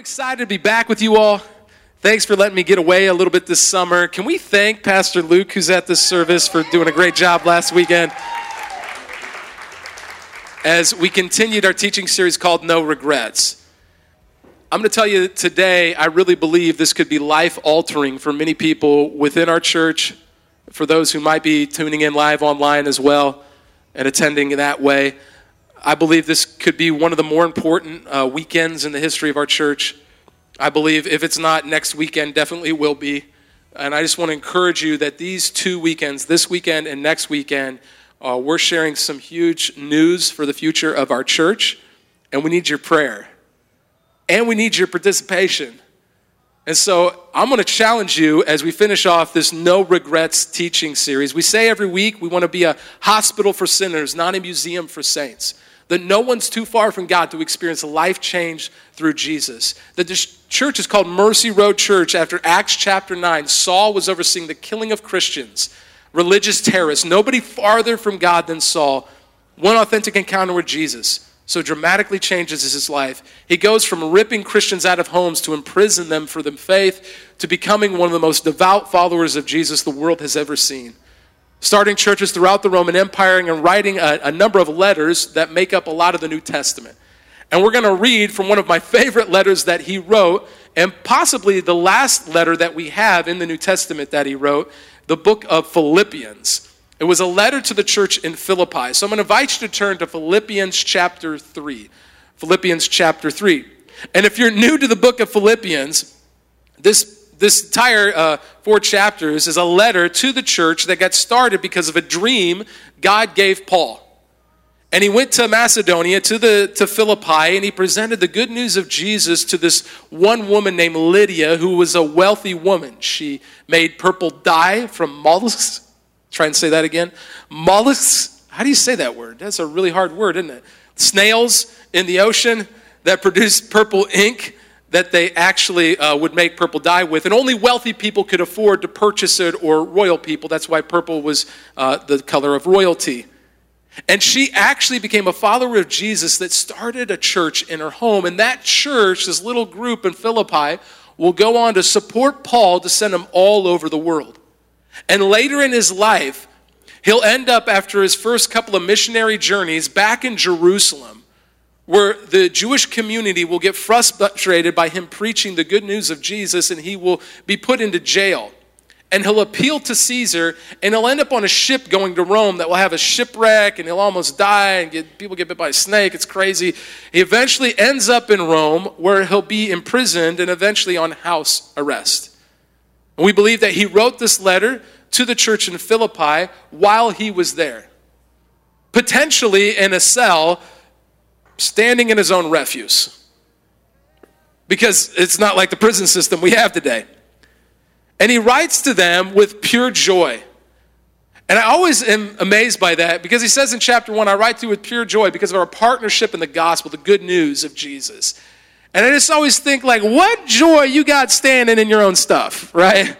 excited to be back with you all. Thanks for letting me get away a little bit this summer. Can we thank Pastor Luke, who's at this service, for doing a great job last weekend? As we continued our teaching series called No Regrets. I'm going to tell you today, I really believe this could be life altering for many people within our church, for those who might be tuning in live online as well and attending that way. I believe this could be one of the more important uh, weekends in the history of our church. I believe if it's not next weekend, definitely will be. And I just want to encourage you that these two weekends, this weekend and next weekend, uh, we're sharing some huge news for the future of our church, and we need your prayer. And we need your participation. And so I'm going to challenge you as we finish off this no regrets teaching series. We say every week we want to be a hospital for sinners, not a museum for saints that no one's too far from God to experience a life change through Jesus. That this church is called Mercy Road Church after Acts chapter 9. Saul was overseeing the killing of Christians, religious terrorists, nobody farther from God than Saul. One authentic encounter with Jesus so dramatically changes his life. He goes from ripping Christians out of homes to imprison them for their faith to becoming one of the most devout followers of Jesus the world has ever seen starting churches throughout the Roman Empire and writing a, a number of letters that make up a lot of the New Testament. And we're going to read from one of my favorite letters that he wrote, and possibly the last letter that we have in the New Testament that he wrote, the book of Philippians. It was a letter to the church in Philippi. So I'm going to invite you to turn to Philippians chapter 3. Philippians chapter 3. And if you're new to the book of Philippians, this this entire uh, four chapters is a letter to the church that got started because of a dream God gave Paul. And he went to Macedonia, to, the, to Philippi, and he presented the good news of Jesus to this one woman named Lydia, who was a wealthy woman. She made purple dye from mollusks. Try and say that again. Mollusks. How do you say that word? That's a really hard word, isn't it? Snails in the ocean that produce purple ink that they actually uh, would make purple dye with, and only wealthy people could afford to purchase it, or royal people. That's why purple was uh, the color of royalty. And she actually became a follower of Jesus that started a church in her home. And that church, this little group in Philippi, will go on to support Paul to send him all over the world. And later in his life, he'll end up, after his first couple of missionary journeys, back in Jerusalem where the Jewish community will get frustrated by him preaching the good news of Jesus and he will be put into jail. And he'll appeal to Caesar and he'll end up on a ship going to Rome that will have a shipwreck and he'll almost die and get, people get bit by a snake. It's crazy. He eventually ends up in Rome where he'll be imprisoned and eventually on house arrest. And we believe that he wrote this letter to the church in Philippi while he was there, potentially in a cell standing in his own refuse. Because it's not like the prison system we have today. And he writes to them with pure joy. And I always am amazed by that because he says in chapter one, I write to you with pure joy because of our partnership in the gospel, the good news of Jesus. And I just always think, like, what joy you got standing in your own stuff, right?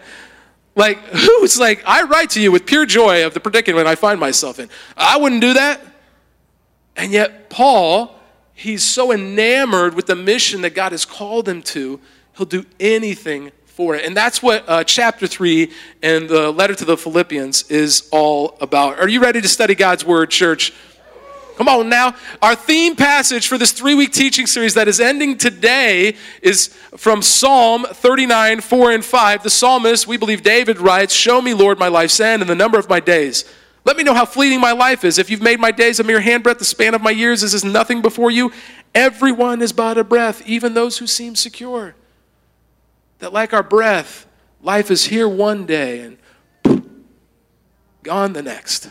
Like, who's like, I write to you with pure joy of the predicament I find myself in. I wouldn't do that. And yet, Paul he's so enamored with the mission that God has called him to, he'll do anything for it. And that's what uh, chapter 3 and the letter to the Philippians is all about. Are you ready to study God's Word, church? Come on now. Our theme passage for this three week teaching series that is ending today is from Psalm 39, 4 and 5. The psalmist, we believe David writes, Show me, Lord, my life's end and the number of my days let me know how fleeting my life is. If you've made my days a mere handbreadth, the span of my years is as nothing before you. Everyone is but a breath, even those who seem secure. That, like our breath, life is here one day and gone the next.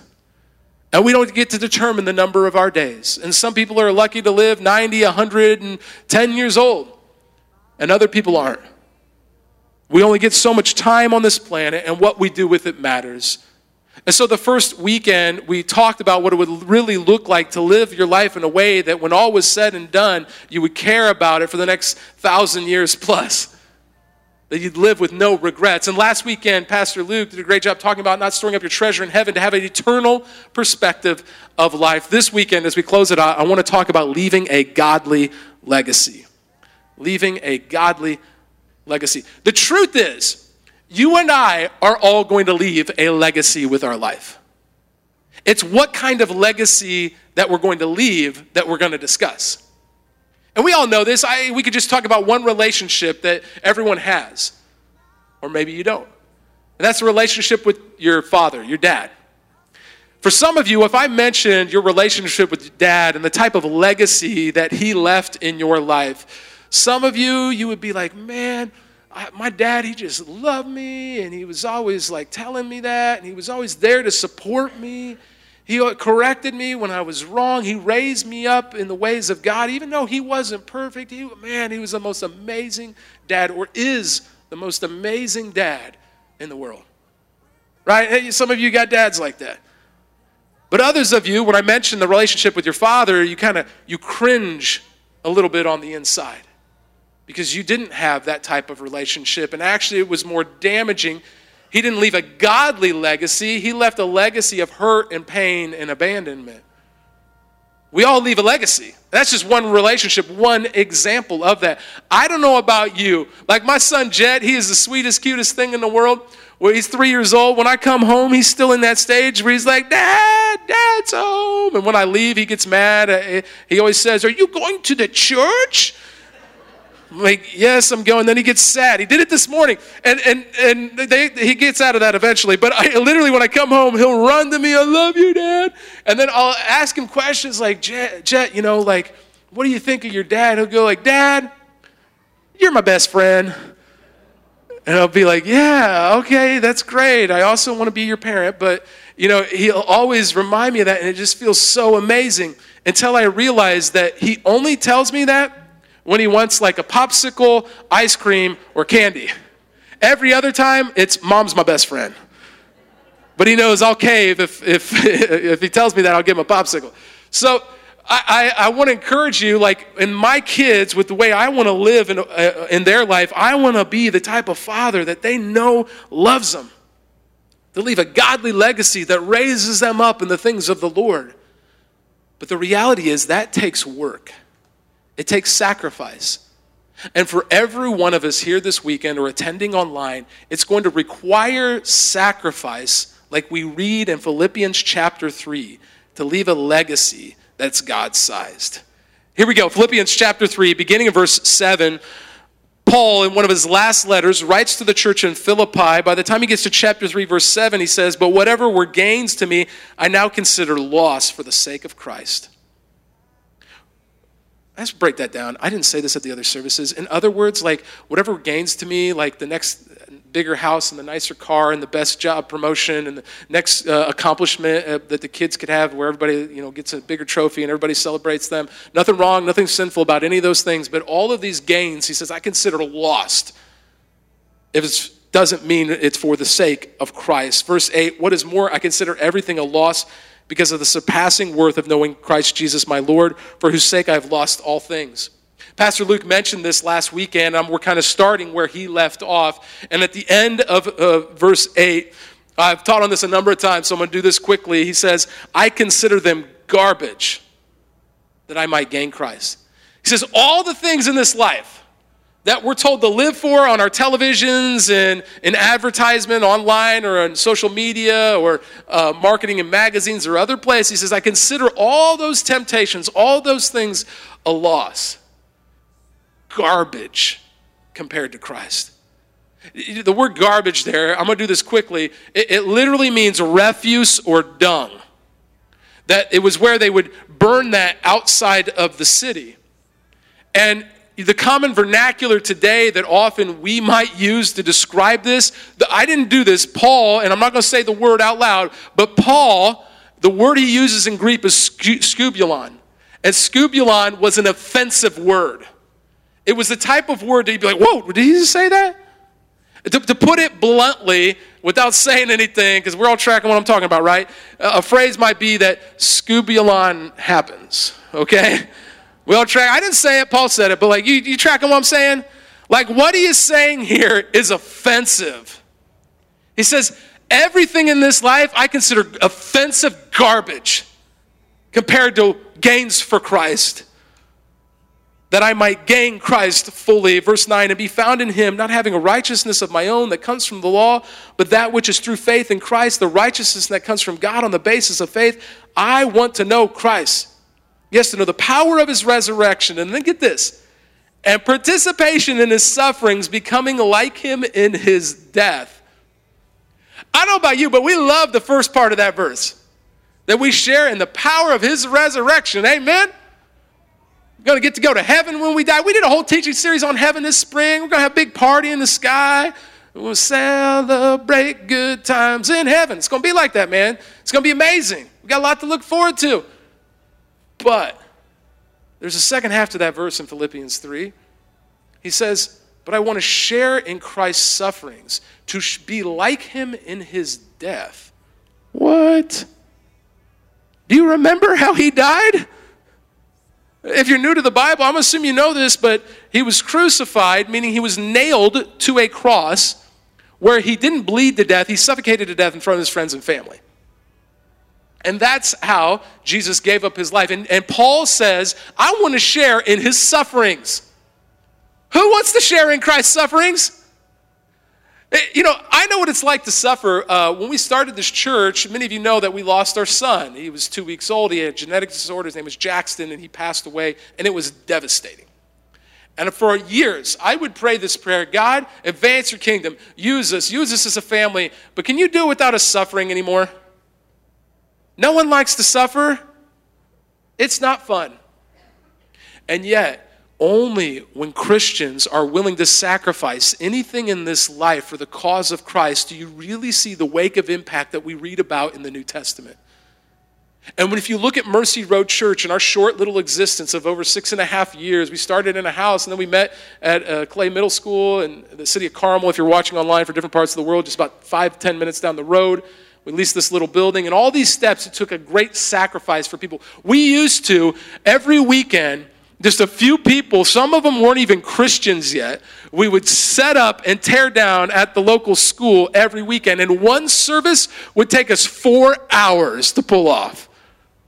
And we don't get to determine the number of our days. And some people are lucky to live 90, 110 years old, and other people aren't. We only get so much time on this planet, and what we do with it matters. And so the first weekend, we talked about what it would really look like to live your life in a way that when all was said and done, you would care about it for the next thousand years plus. That you'd live with no regrets. And last weekend, Pastor Luke did a great job talking about not storing up your treasure in heaven to have an eternal perspective of life. This weekend, as we close it out, I want to talk about leaving a godly legacy leaving a godly legacy. The truth is, you and I are all going to leave a legacy with our life. It's what kind of legacy that we're going to leave that we're going to discuss. And we all know this. I, we could just talk about one relationship that everyone has, or maybe you don't. And that's the relationship with your father, your dad. For some of you, if I mentioned your relationship with your dad and the type of legacy that he left in your life, some of you, you would be like, man, I, my dad, he just loved me and he was always like telling me that and he was always there to support me. He corrected me when I was wrong. He raised me up in the ways of God, even though he wasn't perfect. He, man, he was the most amazing dad, or is the most amazing dad in the world. Right? Some of you got dads like that. But others of you, when I mention the relationship with your father, you kind of you cringe a little bit on the inside because you didn't have that type of relationship and actually it was more damaging. He didn't leave a godly legacy, he left a legacy of hurt and pain and abandonment. We all leave a legacy. That's just one relationship, one example of that. I don't know about you. Like my son Jet, he is the sweetest, cutest thing in the world. Well, he's three years old. When I come home, he's still in that stage where he's like, Dad, Dad's home. And when I leave, he gets mad. Uh, he always says, Are you going to the church? Like, yes, I'm going. Then he gets sad. He did it this morning. And, and, and they, he gets out of that eventually. But I, literally, when I come home, he'll run to me, I love you, Dad. And then I'll ask him questions like, Jet, Jet you know, like, what do you think of your dad? He'll go like, Dad, you're my best friend. And I'll be like, yeah, okay, that's great. I also want to be your parent. But, you know, he'll always remind me of that. And it just feels so amazing until I realize that he only tells me that when he wants like a popsicle, ice cream, or candy. Every other time, it's mom's my best friend. But he knows I'll cave if, if, if he tells me that, I'll give him a popsicle. So, I, I, I want to encourage you, like in my kids, with the way I want to live in, uh, in their life, I want to be the type of father that they know loves them. To leave a godly legacy that raises them up in the things of the Lord. But the reality is that takes work, it takes sacrifice. And for every one of us here this weekend or attending online, it's going to require sacrifice, like we read in Philippians chapter 3, to leave a legacy that's God sized. Here we go Philippians chapter 3, beginning of verse 7. Paul, in one of his last letters, writes to the church in Philippi. By the time he gets to chapter 3, verse 7, he says, But whatever were gains to me, I now consider loss for the sake of Christ. Let's break that down. I didn't say this at the other services. In other words, like whatever gains to me, like the next bigger house and the nicer car and the best job promotion and the next uh, accomplishment uh, that the kids could have where everybody you know gets a bigger trophy and everybody celebrates them nothing wrong nothing sinful about any of those things but all of these gains he says i consider lost if it doesn't mean it's for the sake of christ verse 8 what is more i consider everything a loss because of the surpassing worth of knowing christ jesus my lord for whose sake i have lost all things Pastor Luke mentioned this last weekend. Um, we're kind of starting where he left off. And at the end of uh, verse 8, I've taught on this a number of times, so I'm going to do this quickly. He says, I consider them garbage that I might gain Christ. He says, All the things in this life that we're told to live for on our televisions and in advertisement online or on social media or uh, marketing in magazines or other places, he says, I consider all those temptations, all those things a loss garbage compared to Christ. The word garbage there, I'm going to do this quickly, it, it, literally means refuse or dung. That it was where they would burn that outside of the city. And the common vernacular today that often we might use to describe this, I didn't do this. Paul, and I'm not going to say the word out loud, but Paul, the word he uses in Greek is skubalon. And skubalon was an offensive word. It was the type of word that you'd be like, whoa, did he just say that? To, to put it bluntly, without saying anything, because we're all tracking what I'm talking about, right? A phrase might be that skubalon happens, okay? We all track. I didn't say it, Paul said it, but like, you, you tracking what I'm saying? Like, what he is saying here is offensive. He says, everything in this life I consider offensive garbage compared to gains for Christ. that I might gain Christ fully. Verse 9, and be found in him, not having a righteousness of my own that comes from the law, but that which is through faith in Christ, the righteousness that comes from God on the basis of faith. I want to know Christ. Yes, to know the power of his resurrection. And then get this and participation in his sufferings, becoming like him in his death. I don't know about you, but we love the first part of that verse that we share in the power of his resurrection. Amen? We're going to get to go to heaven when we die. We did a whole teaching series on heaven this spring. We're going to have a big party in the sky. We'll celebrate good times in heaven. It's going to be like that, man. It's going to be amazing. We got a lot to look forward to. But there's a second half to that verse in Philippians 3. He says, But I want to share in Christ's sufferings, to be like him in his death. What? Do you remember how he died? If you're new to the Bible, I'm assuming you know this, but he was crucified, meaning he was nailed to a cross where he didn't bleed to death, he suffocated to death in front of his friends and family. And that's how Jesus gave up his life. And, and Paul says, I want to share in his sufferings. Who wants to share in Christ's sufferings? Eh, you know, I know what it's like to suffer. Uh, when we started this church, many of you know that we lost our son. He was two weeks old. He had a genetic disorder. His name was Jackson, and he passed away, and it was devastating. And for years, I would pray this prayer God, advance your kingdom. Use us. Use us as a family. But can you do it without us suffering anymore? No one likes to suffer. It's not fun. And yet, only when Christians are willing to sacrifice anything in this life for the cause of Christ do you really see the wake of impact that we read about in the New Testament. And when, if you look at Mercy Road Church and our short little existence of over six and a half years, we started in a house and then we met at uh, Clay Middle School in the city of Carmel. If you're watching online for different parts of the world, just about five, ten minutes down the road, we leased this little building. And all these steps, it took a great sacrifice for people. We used to, every weekend, just a few people, some of them weren't even Christians yet, we would set up and tear down at the local school every weekend. And one service would take us four hours to pull off.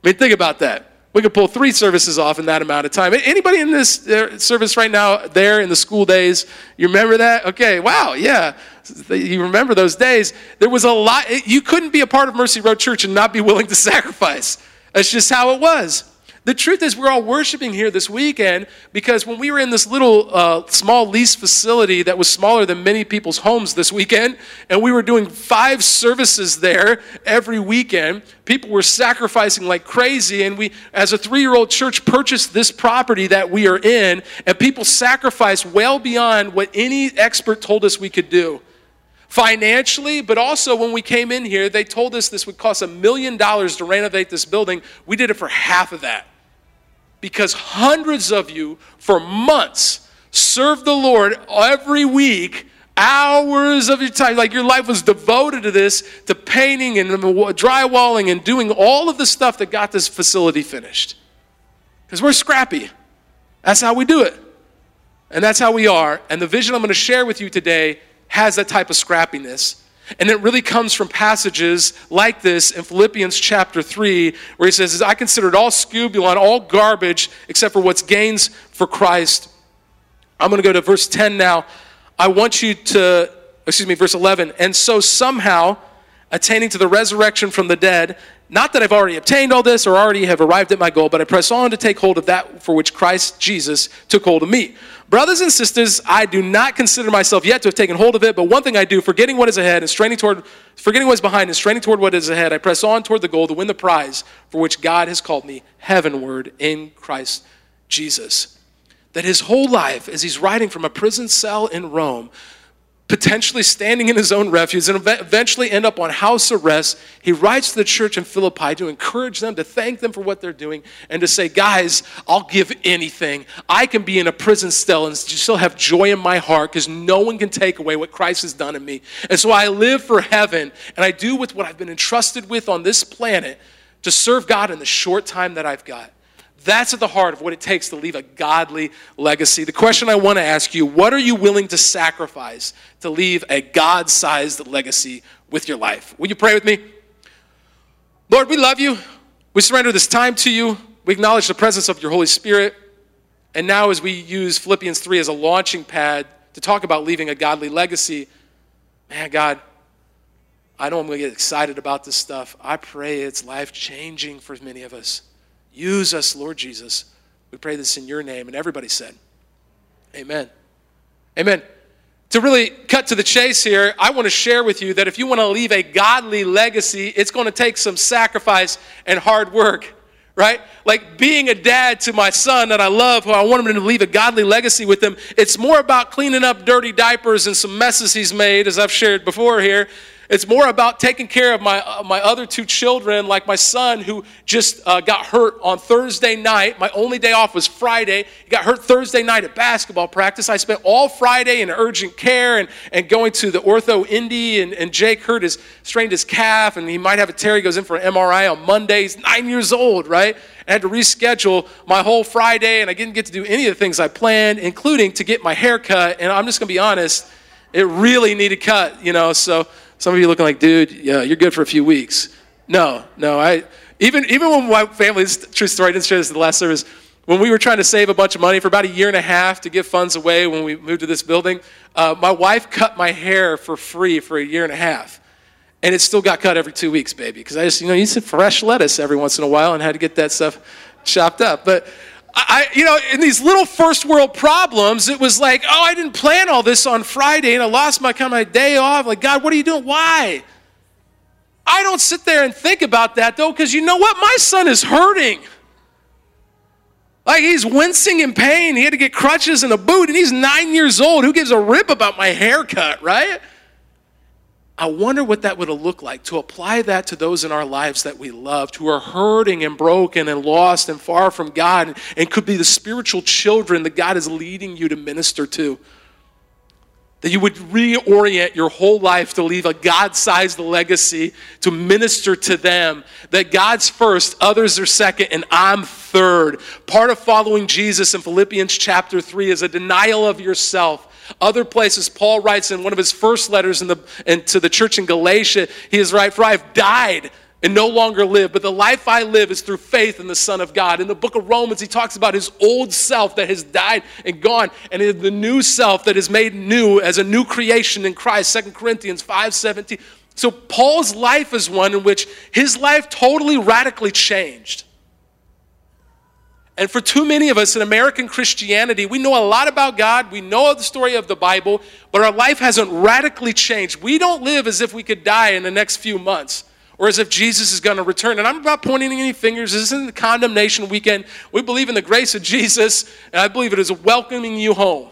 I mean, think about that. We could pull three services off in that amount of time. Anybody in this service right now, there in the school days, you remember that? Okay, wow, yeah. You remember those days. There was a lot, you couldn't be a part of Mercy Road Church and not be willing to sacrifice. That's just how it was. The truth is, we're all worshiping here this weekend because when we were in this little uh, small lease facility that was smaller than many people's homes this weekend, and we were doing five services there every weekend, people were sacrificing like crazy. And we, as a three year old church, purchased this property that we are in, and people sacrificed well beyond what any expert told us we could do financially, but also when we came in here, they told us this would cost a million dollars to renovate this building. We did it for half of that because hundreds of you for months served the Lord every week hours of your time. Like your life was devoted to this to painting and drywalling and doing all of the stuff that got this facility finished. Because we're scrappy. That's how we do it. And that's how we are. And the vision i'm going to share with you today has that type of scrappiness and it really comes from passages like this in Philippians chapter 3, where he says, I consider it all skubalon, all garbage, except for what's gains for Christ. I'm going to go to verse 10 now. I want you to, excuse me, verse 11. And so somehow, attaining to the resurrection from the dead, not that I've already obtained all this or already have arrived at my goal, but I press on to take hold of that for which Christ Jesus took hold of me. Brothers and sisters, I do not consider myself yet to have taken hold of it, but one thing I do, forgetting what is ahead and straining toward, forgetting what is behind and straining toward what is ahead, I press on toward the goal to win the prize for which God has called me heavenward in Christ Jesus. That his whole life, as he's writing from a prison cell in Rome potentially standing in his own refuge and eventually end up on house arrest. He writes to the church in Philippi to encourage them, to thank them for what they're doing, and to say, Guys, I'll give anything. I can be in a prison cell and still have joy in my heart because no one can take away what Christ has done in me. And so I live for heaven and I do with what I've been entrusted with on this planet to serve God in the short time that I've got. That's at the heart of what it takes to leave a godly legacy. The question I want to ask you what are you willing to sacrifice to leave a God sized legacy with your life? Will you pray with me? Lord, we love you. We surrender this time to you. We acknowledge the presence of your Holy Spirit. And now, as we use Philippians 3 as a launching pad to talk about leaving a godly legacy, man, God, I know I'm going to get excited about this stuff. I pray it's life changing for many of us. Use us, Lord Jesus. We pray this in your name. And everybody said, Amen. Amen. To really cut to the chase here, I want to share with you that if you want to leave a godly legacy, it's going to take some sacrifice and hard work right? Like being a dad to my son that I love, who I want him to leave a godly legacy with him, it's more about cleaning up dirty diapers and some messes he's made, as I've shared before here, it's more about taking care of my, uh, my other two children, like my son who just uh, got hurt on Thursday night. My only day off was Friday. He got hurt Thursday night at basketball practice. I spent all Friday in urgent care and, and going to the OrthoIndy, and, and Jake hurt his, strained his calf, and he might have a tear. He goes in for an MRI on Monday. He's nine years old, right? I had to reschedule my whole Friday, and I didn't get to do any of the things I planned, including to get my hair cut. And I'm just going to be honest, it really needed cut, you know, so some of you looking like, dude, yeah, you're good for a few weeks. No, no, I even even when my family's true story, I didn't share this in the last service. When we were trying to save a bunch of money for about a year and a half to give funds away when we moved to this building, uh, my wife cut my hair for free for a year and a half. And it still got cut every two weeks, baby. Because I just, you know, you said fresh lettuce every once in a while and had to get that stuff chopped up. But I, you know, in these little first world problems, it was like, oh, I didn't plan all this on Friday and I lost my kind of my day off. Like, God, what are you doing? Why? I don't sit there and think about that though, because you know what? My son is hurting. Like he's wincing in pain. He had to get crutches and a boot, and he's nine years old. Who gives a rip about my haircut, right? I wonder what that would have looked like to apply that to those in our lives that we loved, who are hurting and broken and lost and far from God, and could be the spiritual children that God is leading you to minister to. That you would reorient your whole life to leave a God sized legacy to minister to them. That God's first, others are second, and I'm third. Part of following Jesus in Philippians chapter 3 is a denial of yourself other places, Paul writes in one of his first letters in the, in, to the church in Galatia, he is right, for I have died and no longer live, but the life I live is through faith in the Son of God. In the book of Romans, he talks about his old self that has died and gone, and the new self that is made new as a new creation in Christ. 2 Corinthians 5 17. So Paul's life is one in which his life totally radically changed. And for too many of us in American Christianity, we know a lot about God, we know the story of the Bible, but our life hasn't radically changed. We don't live as if we could die in the next few months or as if Jesus is going to return. And I'm not pointing any fingers. This isn't the condemnation weekend. We believe in the grace of Jesus, and I believe it is welcoming you home.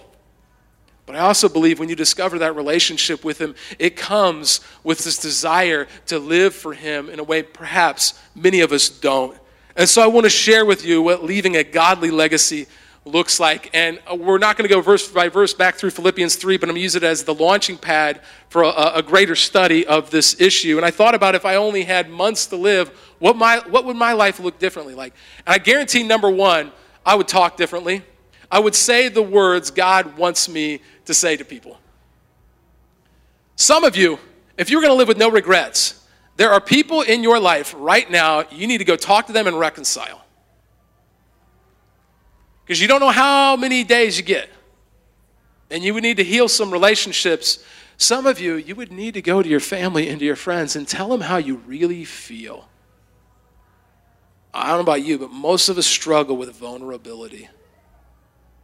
But I also believe when you discover that relationship with Him, it comes with this desire to live for Him in a way perhaps many of us don't. And so I want to share with you what leaving a godly legacy looks like. And uh, we're not going to go verse by verse back through Philippians 3, but I'm going to use it as the launching pad for a, a, greater study of this issue. And I thought about if I only had months to live, what, my, what would my life look differently like? And I guarantee, number one, I would talk differently. I would say the words God wants me to say to people. Some of you, if you're going to live with no regrets, there are people in your life right now, you need to go talk to them and reconcile. Because you don't know how many days you get. And you would need to heal some relationships. Some of you, you would need to go to your family and to your friends and tell them how you really feel. I don't know about you, but most of us struggle with vulnerability.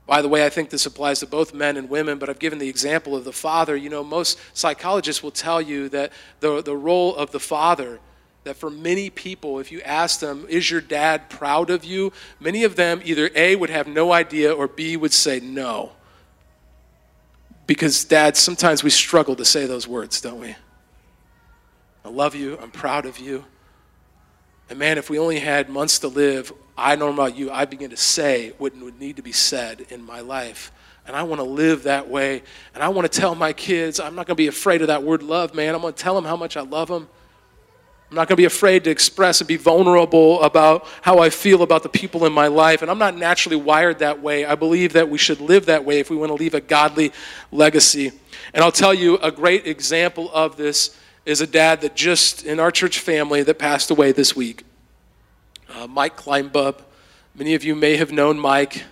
By the way, I think this applies to both men and women, but I've given the example of the father. You know, most psychologists will tell you that the, the role of the father, that for many people, if you ask them, is your dad proud of you? Many of them either A, would have no idea, or B, would say no. Because dads, sometimes we struggle to say those words, don't we? I love you, I'm proud of you. And man, if we only had months to live, I know about you, I begin to say what would need to be said in my life. And I want to live that way. And I want to tell my kids, I'm not going to be afraid of that word love, man. I'm going to tell them how much I love them. I'm not going to be afraid to express and be vulnerable about how I feel about the people in my life. And I'm not naturally wired that way. I believe that we should live that way if we want to leave a godly legacy. And I'll tell you a great example of this is a dad that just in our church family that passed away this week uh, Mike Kleinbub. Many of you may have known Mike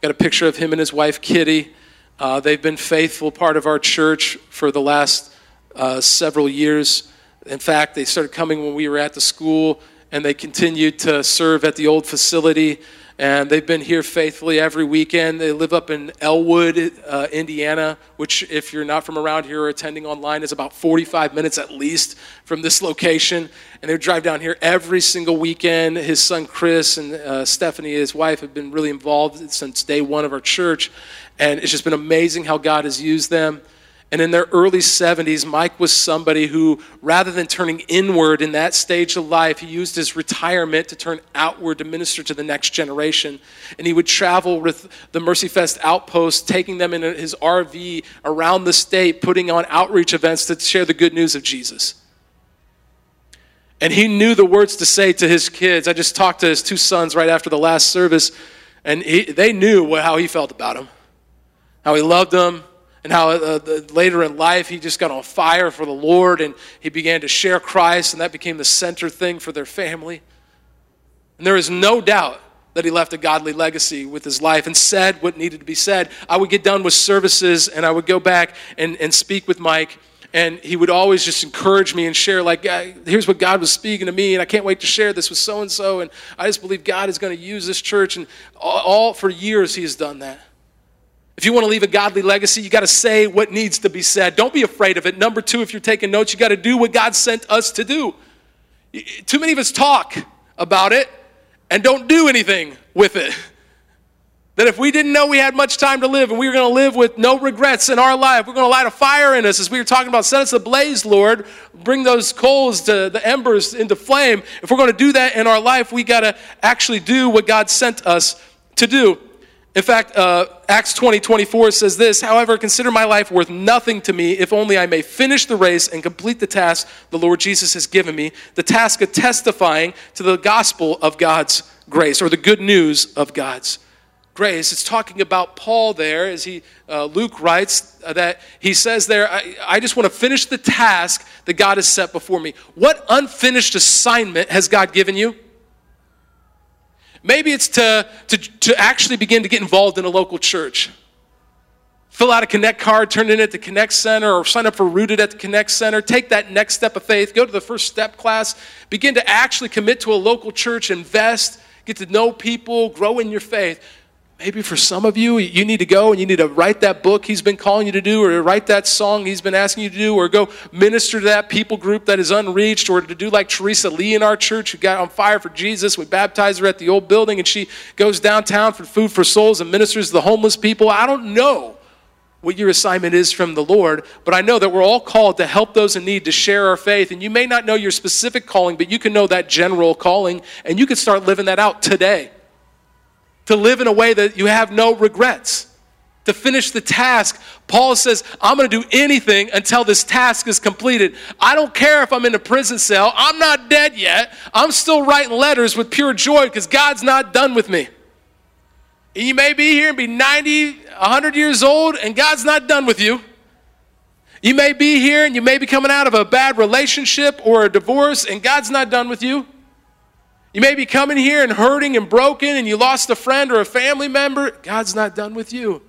Got a picture of him and his wife, Kitty. Uh, they've been faithful part of our church for the last uh, several years. In fact, they started coming when we were at the school, and they continued to serve at the old facility and they've been here faithfully every weekend. They live up in Elwood, uh, Indiana, which, if you're not from around here or attending online, is about 45 minutes at least from this location. And they drive down here every single weekend. His son Chris and uh, Stephanie, his wife, have been really involved since day one of our church. And it's just been amazing how God has used them. And in their early 70s, Mike was somebody who, rather than turning inward in that stage of life, he used his retirement to turn outward to minister to the next generation. And he would travel with the Mercy Fest outpost, taking them in his RV around the state, putting on outreach events to share the good news of Jesus. And he knew the words to say to his kids. I just talked to his two sons right after the last service, and he, they knew how he felt about them, how he loved them and how uh, the, later in life he just got on fire for the Lord and he began to share Christ, and that became the center thing for their family. And there is no doubt that he left a godly legacy with his life and said what needed to be said. I would get done with services and I would go back and, and speak with Mike. And he would always just encourage me and share, like, here's what God was speaking to me, and I can't wait to share this with so and so. And I just believe God is going to use this church. And all, all for years, he has done that. If you want to leave a godly legacy, you got to say what needs to be said. Don't be afraid of it. Number two, if you're taking notes, you got to do what God sent us to do. Too many of us talk about it and don't do anything with it. That if we didn't know we had much time to live and we were going to live with no regrets in our life, we're going to light a fire in us, as we were talking about, set us ablaze, Lord, bring those coals to the embers into flame. If we're going to do that in our life, we got to actually do what God sent us to do. In fact, uh, Acts 20 24 says this However, consider my life worth nothing to me if only I may finish the race and complete the task the Lord Jesus has given me the task of testifying to the gospel of God's grace or the good news of God's grace. It's talking about Paul there, as he, uh, Luke writes, uh, that he says there, I, I just want to finish the task that God has set before me. What unfinished assignment has God given you? Maybe it's to, to, to actually begin to get involved in a local church. Fill out a Connect card, turn it in at the Connect Center, or sign up for Rooted at the Connect Center. Take that next step of faith. Go to the first step class. Begin to actually commit to a local church, invest, get to know people, grow in your faith. Maybe for some of you, you need to go and you need to write that book he's been calling you to do, or write that song he's been asking you to do, or go minister to that people group that is unreached, or to do like Teresa Lee in our church who got on fire for Jesus. We baptized her at the old building and she goes downtown for food for souls and ministers to the homeless people. I don't know what your assignment is from the Lord, but I know that we're all called to help those in need, to share our faith. And you may not know your specific calling, but you can know that general calling, and you can start living that out today to live in a way that you have no regrets. To finish the task, Paul says, I'm going to do anything until this task is completed. I don't care if I'm in a prison cell. I'm not dead yet. I'm still writing letters with pure joy because God's not done with me. You may be here and be 90, 100 years old, and God's not done with you. You may be here and you may be coming out of a bad relationship or a divorce, and God's not done with you. You may be coming here and hurting and broken and you lost a friend or a family member. God's not done with you.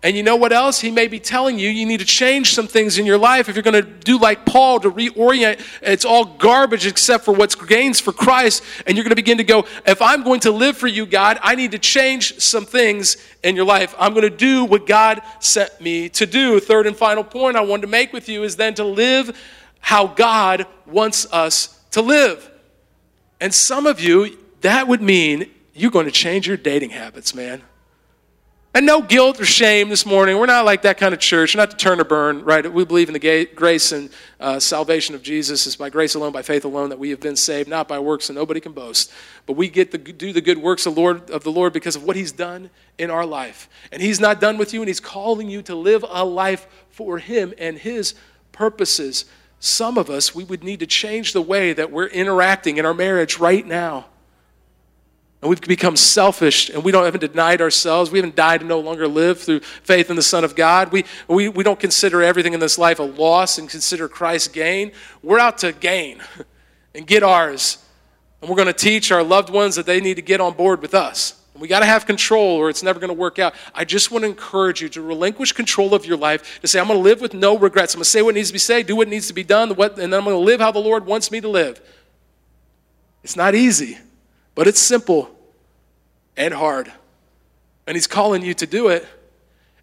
And you know what else? He may be telling you you need to change some things in your life if you're going to do like Paul to reorient. It's all garbage except for what's gains for Christ. And you're going to begin to go, if I'm going to live for you, God, I need to change some things in your life. I'm going to do what God sent me to do. Third and final point I wanted to make with you is then to live how God wants us to live. And some of you, that would mean you're going to change your dating habits, man. And no guilt or shame this morning. We're not like that kind of church. We're not to turn or burn, right? We believe in the grace and uh, salvation of Jesus. It's by grace alone, by faith alone, that we have been saved, not by works, and nobody can boast. But we get to do the good works of, Lord, of the Lord because of what He's done in our life. And He's not done with you, and He's calling you to live a life for Him and His purposes some of us, we would need to change the way that we're interacting in our marriage right now. And we've become selfish and we don't haven't denied ourselves. We haven't died and no longer live through faith in the Son of God. We, we, we don't consider everything in this life a loss and consider Christ gain. We're out to gain and get ours. And we're going to teach our loved ones that they need to get on board with us. We got to have control or it's never going to work out. I just want to encourage you to relinquish control of your life, to say, I'm going to live with no regrets. I'm going to say what needs to be said, do what needs to be done, and then I'm going to live how the Lord wants me to live. It's not easy, but it's simple and hard. And He's calling you to do it.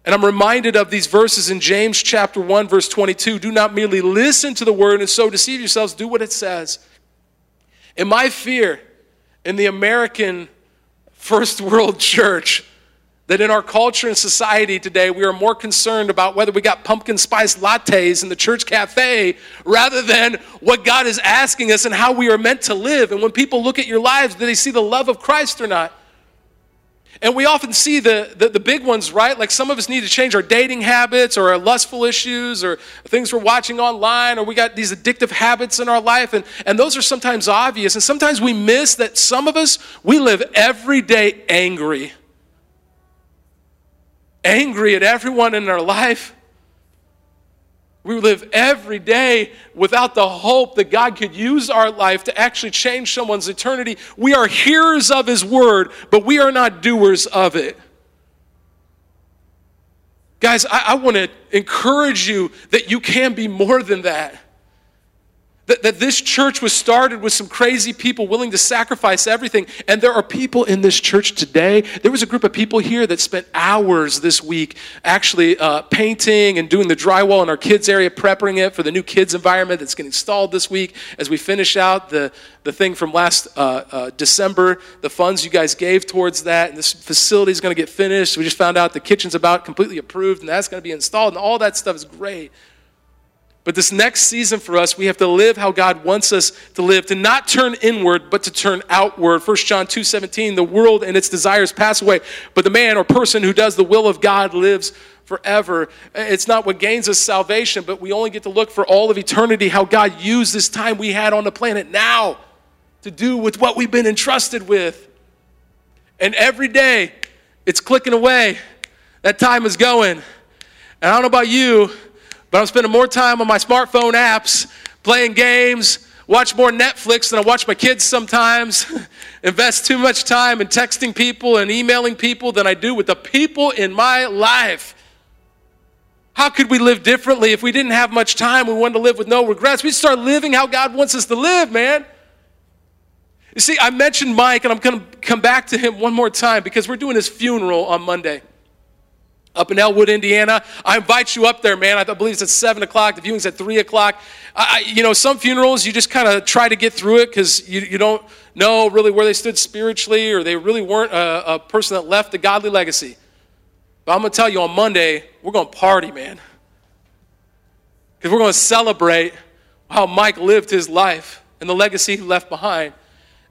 And I'm reminded of these verses in James chapter 1, verse 22. Do not merely listen to the word and so deceive yourselves, do what it says. In my fear, in the American first world church that in our culture and society today, we are more concerned about whether we got pumpkin spice lattes in the church cafe rather than what God is asking us and how we are meant to live. And when people look at your lives, do they see the love of Christ or not? And we often see the, the, the, big ones, right? Like some of us need to change our dating habits or our lustful issues or things we're watching online or we got these addictive habits in our life. And, and those are sometimes obvious. And sometimes we miss that some of us, we live every day angry. Angry at everyone in our life. We live every day without the hope that God could use our life to actually change someone's eternity. We are hearers of His word, but we are not doers of it. Guys, I, I want to encourage you that you can be more than that. That, that this church was started with some crazy people willing to sacrifice everything. And there are people in this church today. There was a group of people here that spent hours this week actually uh, painting and doing the drywall in our kids' area, prepping it for the new kids' environment that's getting installed this week as we finish out the, the thing from last uh, uh, December, the funds you guys gave towards that. And this facility is going to get finished. We just found out the kitchen's about completely approved and that's going to be installed. And all that stuff is great. But this next season for us, we have to live how God wants us to live, to not turn inward, but to turn outward. 1 John 2 17, the world and its desires pass away, but the man or person who does the will of God lives forever. It's not what gains us salvation, but we only get to look for all of eternity, how God used this time we had on the planet now to do with what we've been entrusted with. And every day, it's clicking away. That time is going. And I don't know about you, but I'm spending more time on my smartphone apps, playing games, watch more Netflix than I watch my kids sometimes, invest too much time in texting people and emailing people than I do with the people in my life. How could we live differently if we didn't have much time? We wanted to live with no regrets. We'd start living how God wants us to live, man. You see, I mentioned Mike, and I'm going to come back to him one more time because we're doing his funeral on Monday up in Elwood, Indiana. I invite you up there, man. I believe it's at 7 o'clock. The viewing's at 3 o'clock. I, you know, some funerals, you just kind of try to get through it because you, you don't know really where they stood spiritually or they really weren't a, a person that left a godly legacy. But I'm going to tell you on Monday, we're going to party, man. Because we're going to celebrate how Mike lived his life and the legacy he left behind.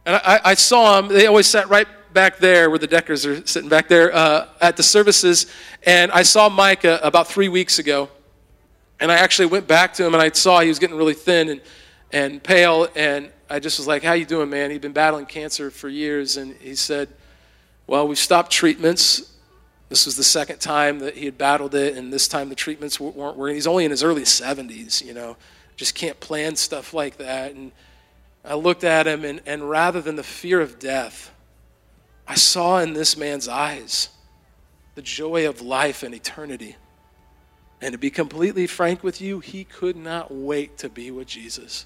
And I, I saw him, they always sat right back there where the Deckers are sitting back there uh, at the services, and I saw Mike uh, about three weeks ago. And I actually went back to him and I saw he was getting really thin and, and pale. And I just was like, How you doing, man? He'd been battling cancer for years. And he said, Well, we've stopped treatments. This was the second time that he had battled it, and this time the treatments weren't working. He's only in his early 70s, you know, just can't plan stuff like that. And I looked at him, and, and rather than the fear of death, I saw in this man's eyes the joy of life and eternity. And to be completely frank with you, he could not wait to be with Jesus.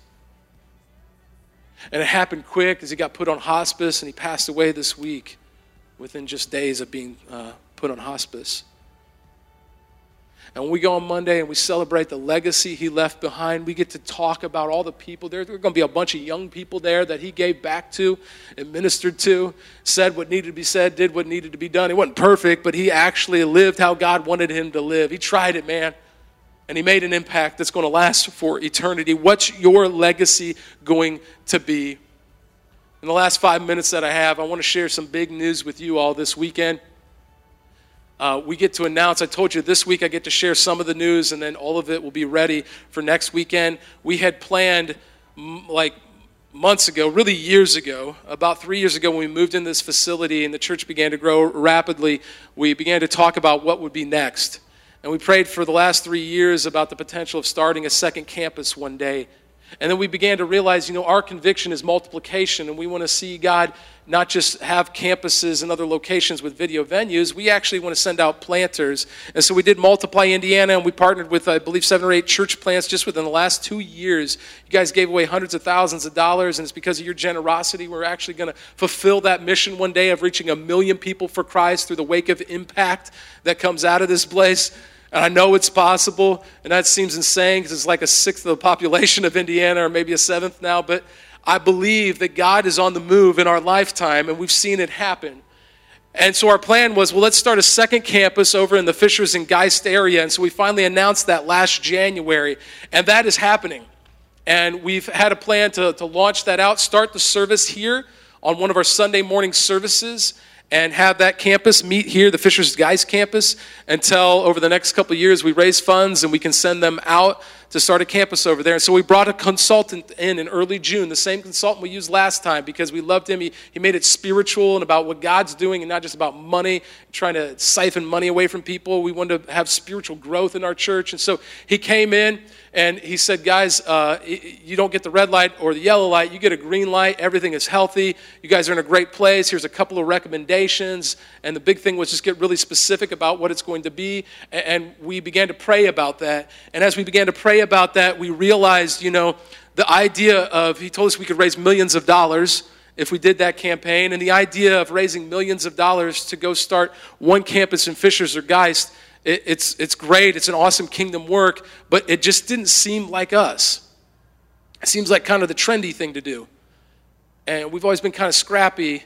And it happened quick as he got put on hospice and he passed away this week within just days of being uh, put on hospice. And when we go on Monday and we celebrate the legacy he left behind, we get to talk about all the people there. There are going to be a bunch of young people there that he gave back to and ministered to, said what needed to be said, did what needed to be done. He wasn't perfect, but he actually lived how God wanted him to live. He tried it, man. And he made an impact that's going to last for eternity. What's your legacy going to be? In the last five minutes that I have, I want to share some big news with you all this weekend uh, we get to announce. I told you this week I get to share some of the news, and then all of it will be ready for next weekend. We had planned m- like months ago, really years ago, about three years ago, when we moved in this facility and the church began to grow rapidly, we began to talk about what would be next. And we prayed for the last three years about the potential of starting a second campus one day. And then we began to realize, you know, our conviction is multiplication, and we want to see God not just have campuses and other locations with video venues. We actually want to send out planters. And so we did Multiply Indiana, and we partnered with, I believe, seven or eight church plants just within the last two years. You guys gave away hundreds of thousands of dollars, and it's because of your generosity. We're actually going to fulfill that mission one day of reaching a million people for Christ through the wake of impact that comes out of this place. And I know it's possible, and that seems insane because it's like a sixth of the population of Indiana, or maybe a seventh now, but I believe that God is on the move in our lifetime, and we've seen it happen. And so our plan was, well, let's start a second campus over in the Fishers and Geist area. And so we finally announced that last January, and that is happening. And we've had a plan to, to launch that out, start the service here on one of our Sunday morning services and have that campus meet here, the Fishers Geist campus, until over the next couple years we raise funds and we can send them out to start a campus over there. And so we brought a consultant in in early June, the same consultant we used last time because we loved him. He, he made it spiritual and about what God's doing and not just about money, trying to siphon money away from people. We wanted to have spiritual growth in our church. And so he came in and he said, Guys, uh, you don't get the red light or the yellow light, you get a green light. Everything is healthy. You guys are in a great place. Here's a couple of recommendations. And the big thing was just get really specific about what it's going to be. And we began to pray about that. And as we began to pray about that, we realized, you know, the idea of, he told us we could raise millions of dollars if we did that campaign. And the idea of raising millions of dollars to go start one campus in Fishers or Geist it, it's, it's great, it's an awesome kingdom work, but it just didn't seem like us. It seems like kind of the trendy thing to do. And we've always been kind of scrappy,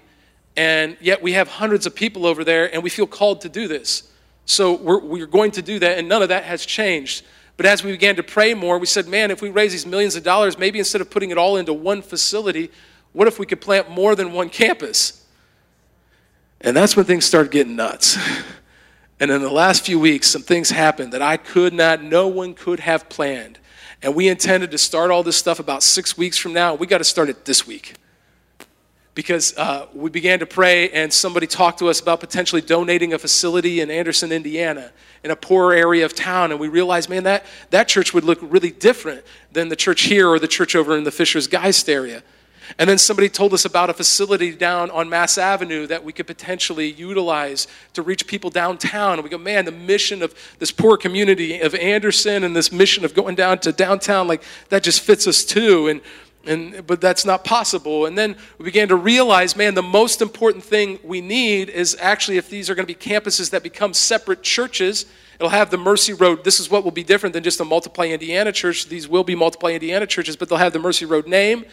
and yet we have hundreds of people over there, and we feel called to do this. So we're, we're going to do that, and none of that has changed. But as we began to pray more, we said, man, if we raise these millions of dollars, maybe instead of putting it all into one facility, what if we could plant more than one campus? And that's when things started getting nuts. And in the last few weeks, some things happened that I could not, no one could have planned. And we intended to start all this stuff about six weeks from now. We got to start it this week. Because uh, we began to pray, and somebody talked to us about potentially donating a facility in Anderson, Indiana, in a poor area of town. And we realized, man, that, that church would look really different than the church here or the church over in the Fishers Geist area. And then somebody told us about a facility down on Mass Avenue that we could potentially utilize to reach people downtown. And we go, man, the mission of this poor community of Anderson and this mission of going down to downtown, like that just fits us too. And and but that's not possible. And then we began to realize, man, the most important thing we need is actually if these are going to be campuses that become separate churches, it'll have the Mercy Road. This is what will be different than just a Multiply Indiana church. These will be Multiply Indiana churches, but they'll have the Mercy Road name.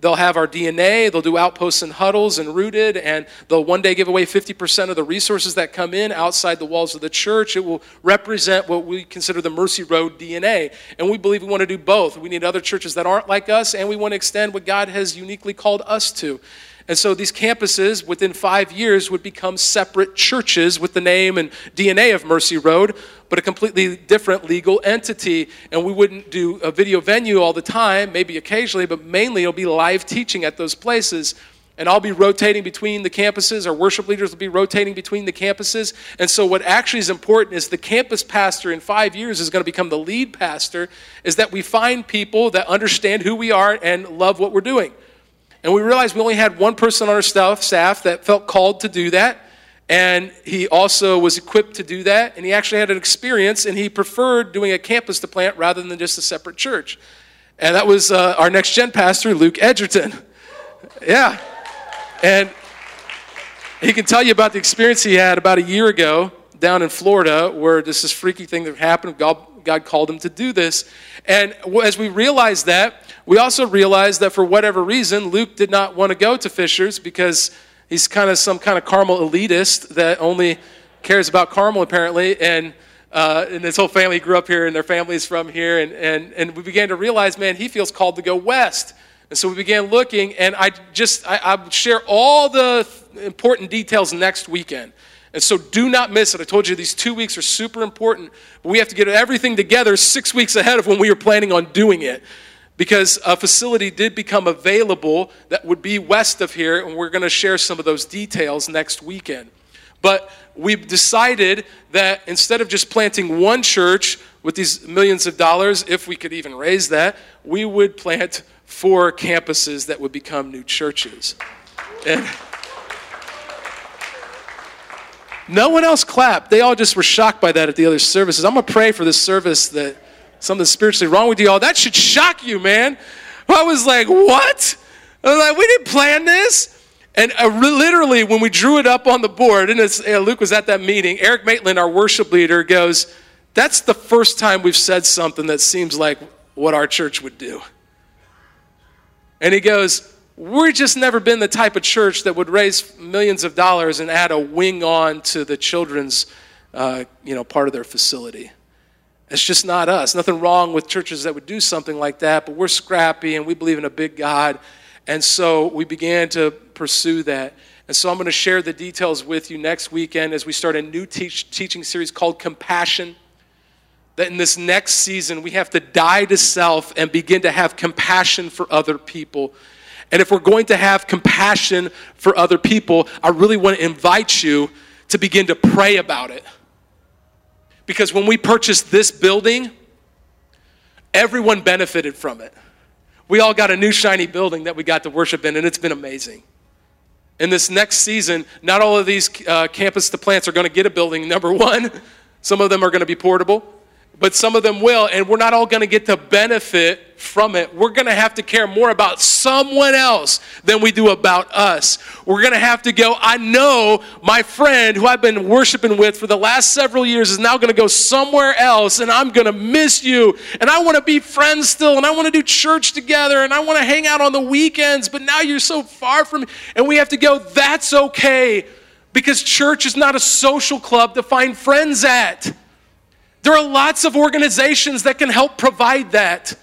They'll have our DNA, they'll do outposts and huddles and rooted, and they'll one day give away 50% of the resources that come in outside the walls of the church. It will represent what we consider the Mercy Road DNA. And we believe we want to do both. We need other churches that aren't like us, and we want to extend what God has uniquely called us to. And so these campuses within five years would become separate churches with the name and DNA of Mercy Road, but a completely different legal entity. And we wouldn't do a video venue all the time, maybe occasionally, but mainly it'll be live teaching at those places. And I'll be rotating between the campuses. Our worship leaders will be rotating between the campuses. And so, what actually is important is the campus pastor in five years is going to become the lead pastor, is that we find people that understand who we are and love what we're doing. And we realized we only had one person on our staff, staff that felt called to do that. And he also was equipped to do that. And he actually had an experience, and he preferred doing a campus to plant rather than just a separate church. And that was uh, our next gen pastor, Luke Edgerton. yeah. And he can tell you about the experience he had about a year ago down in Florida where this is freaky thing that happened. God, God called him to do this. And as we realized that, we also realized that for whatever reason, Luke did not want to go to Fishers because he's kind of some kind of Carmel elitist that only cares about Carmel, apparently. And, uh, and his whole family grew up here, and their family's from here. And, and, and we began to realize, man, he feels called to go west. And so we began looking, and I just, I, I share all the important details next weekend. And so do not miss it. I told you these two weeks are super important, but we have to get everything together six weeks ahead of when we were planning on doing it because a facility did become available that would be west of here, and we're going to share some of those details next weekend. But we've decided that instead of just planting one church with these millions of dollars, if we could even raise that, we would plant four campuses that would become new churches. And no one else clapped. They all just were shocked by that at the other services. I'm going to pray for this service that something spiritually wrong with you all. That should shock you, man. I was like, what? I was like, we didn't plan this. And uh, literally, when we drew it up on the board, and uh, Luke was at that meeting, Eric Maitland, our worship leader, goes, That's the first time we've said something that seems like what our church would do. And he goes, We've just never been the type of church that would raise millions of dollars and add a wing on to the children's uh, you know, part of their facility. It's just not us. Nothing wrong with churches that would do something like that, but we're scrappy and we believe in a big God. And so we began to pursue that. And so I'm going to share the details with you next weekend as we start a new teach, teaching series called Compassion. That in this next season, we have to die to self and begin to have compassion for other people. And if we're going to have compassion for other people, I really want to invite you to begin to pray about it. Because when we purchased this building, everyone benefited from it. We all got a new shiny building that we got to worship in, and it's been amazing. In this next season, not all of these uh, campus to plants are going to get a building, number one. Some of them are going to be portable but some of them will, and we're not all going to get to benefit from it. We're going to have to care more about someone else than we do about us. We're going to have to go, I know my friend who I've been worshiping with for the last several years is now going to go somewhere else, and I'm going to miss you. And I want to be friends still, and I want to do church together, and I want to hang out on the weekends, but now you're so far from me. And we have to go, that's okay, because church is not a social club to find friends at. There are lots of organizations that can help provide that.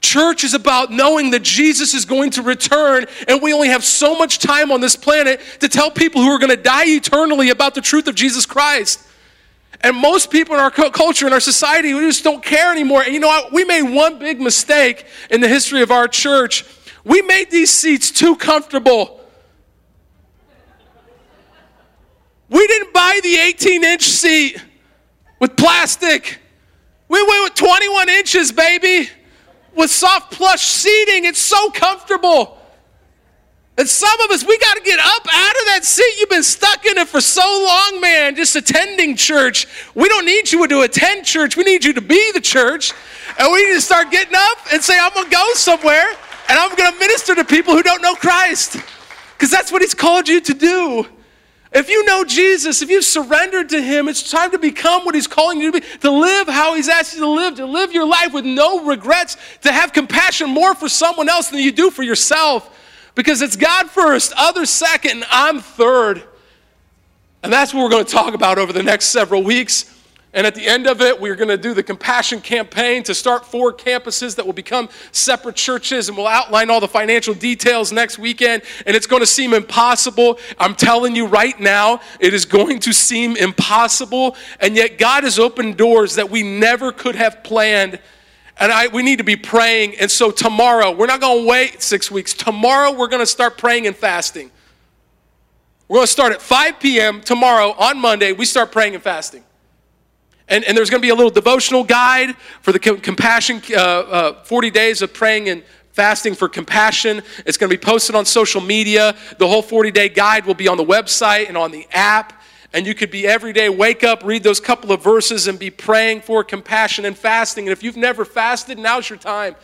Church is about knowing that Jesus is going to return, and we only have so much time on this planet to tell people who are going to die eternally about the truth of Jesus Christ. And most people in our culture, in our society, we just don't care anymore. And you know what? We made one big mistake in the history of our church. We made these seats too comfortable. We didn't buy the 18 inch seat with plastic. We went with 21 inches, baby, with soft plush seating. It's so comfortable. And some of us, we got to get up out of that seat. You've been stuck in it for so long, man, just attending church. We don't need you to attend church. We need you to be the church. And we need to start getting up and say, I'm going to go somewhere and I'm going to minister to people who don't know Christ. Because that's what He's called you to do. If you know Jesus, if you've surrendered to Him, it's time to become what He's calling you to be, to live how He's asked you to live, to live your life with no regrets, to have compassion more for someone else than you do for yourself. Because it's God first, others second, and I'm third. And that's what we're going to talk about over the next several weeks. And at the end of it, we're going to do the compassion campaign to start four campuses that will become separate churches. And we'll outline all the financial details next weekend. And it's going to seem impossible. I'm telling you right now, it is going to seem impossible. And yet, God has opened doors that we never could have planned. And I, we need to be praying. And so, tomorrow, we're not going to wait six weeks. Tomorrow, we're going to start praying and fasting. We're going to start at 5 p.m. tomorrow on Monday. We start praying and fasting. And, and there's going to be a little devotional guide for the compassion uh, uh, 40 days of praying and fasting for compassion. It's going to be posted on social media. The whole 40 day guide will be on the website and on the app. And you could be every day, wake up, read those couple of verses, and be praying for compassion and fasting. And if you've never fasted, now's your time.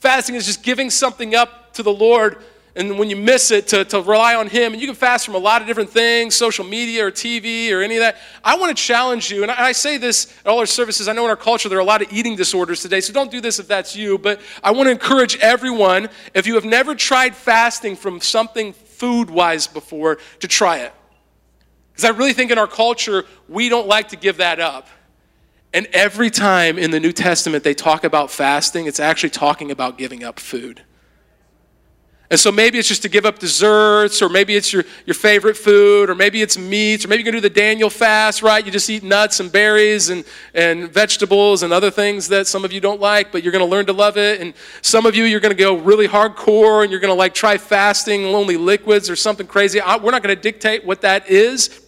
Fasting is just giving something up to the Lord and when you miss it, to, to rely on Him. And you can fast from a lot of different things, social media or TV or any of that. I want to challenge you, and I, I say this at all our services. I know in our culture there are a lot of eating disorders today, so don't do this if that's you. But I want to encourage everyone, if you have never tried fasting from something food wise before, to try it. Because I really think in our culture, we don't like to give that up. And every time in the New Testament they talk about fasting, it's actually talking about giving up food. And so maybe it's just to give up desserts, or maybe it's your, your favorite food, or maybe it's meats, or maybe going to do the Daniel fast, right? You just eat nuts and berries and, and vegetables and other things that some of you don't like, but you're going to learn to love it. And some of you, you're going to go really hardcore and you're going to like try fasting, only liquids or something crazy. I, we're not going to dictate what that is.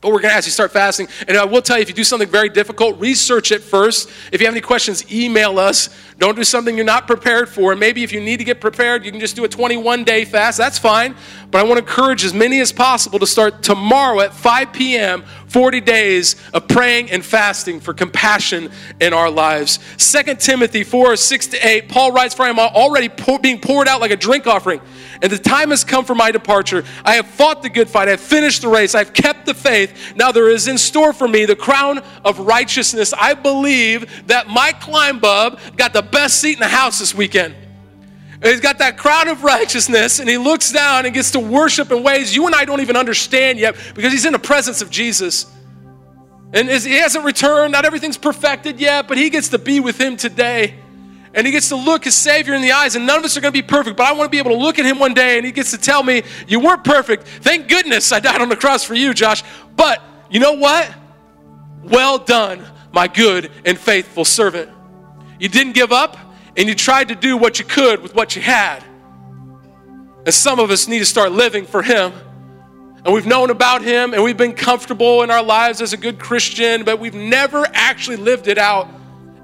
But we're going to ask you start fasting. And I will tell you, if you do something very difficult, research it first. If you have any questions, email us. Don't do something you're not prepared for. Maybe if you need to get prepared, you can just do a 21 day fast. That's fine. But I want to encourage as many as possible to start tomorrow at 5 p.m., 40 days of praying and fasting for compassion in our lives. 2 Timothy 4 6 to 8, Paul writes, For I am already pour, being poured out like a drink offering and the time has come for my departure. I have fought the good fight, I have finished the race, I've kept the faith. Now there is in store for me the crown of righteousness. I believe that Mike Kleinbub got the best seat in the house this weekend. He's got that crown of righteousness, and he looks down and gets to worship in ways you and I don't even understand yet because he's in the presence of Jesus. And he hasn't returned, not everything's perfected yet, but he gets to be with him today and he gets to look his Savior in the eyes, and none of us are going to be perfect, but I want to be able to look at him one day and he gets to tell me, You weren't perfect. Thank goodness I died on the cross for you, Josh. But you know what? Well done, my good and faithful servant. You didn't give up, and you tried to do what you could with what you had. And some of us need to start living for him. And we've known about him, and we've been comfortable in our lives as a good Christian, but we've never actually lived it out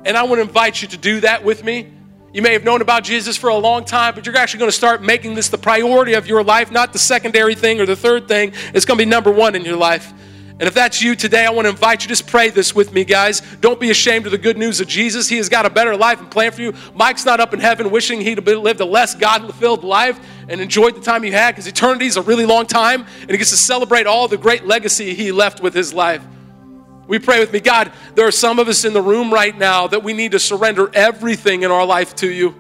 and I want to invite you to do that with me. You may have known about Jesus for a long time, but you're actually going to start making this the priority of your life, not the secondary thing or the third thing. It's going to be number one in your life. And if that's you today, I want to invite you, to just pray this with me, guys. Don't be ashamed of the good news of Jesus. He has got a better life and plan for you. Mike's not up in heaven wishing he'd lived a less God filled life and enjoyed the time he had because eternity is a really long time and he gets to celebrate all the great legacy he left with his life. We pray with me, God, there are some of us in the room right now that we need to surrender everything in our life to you.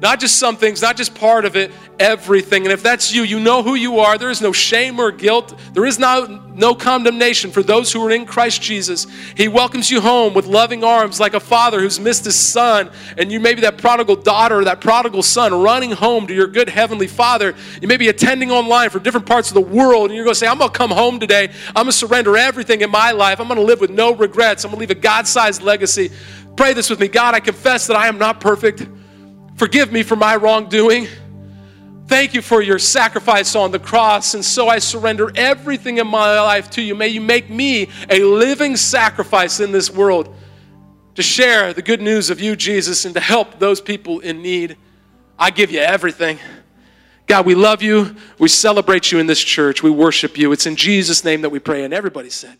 Not just some things, not just part of it, everything. And if that's you, you know who you are. There is no shame or guilt. There is no, no condemnation for those who are in Christ Jesus. He welcomes you home with loving arms like a father who's missed his son. And you may be that prodigal daughter, that prodigal son running home to your good heavenly father. You may be attending online from different parts of the world. And you're going to say, I'm going to come home today. I'm going to surrender everything in my life. I'm going to live with no regrets. I'm going to leave a God sized legacy. Pray this with me God, I confess that I am not perfect. Forgive me for my wrongdoing. Thank you for your sacrifice on the cross. And so I surrender everything in my life to you. May you make me a living sacrifice in this world to share the good news of you, Jesus, and to help those people in need. I give you everything. God, we love you. We celebrate you in this church. We worship you. It's in Jesus' name that we pray. And everybody said,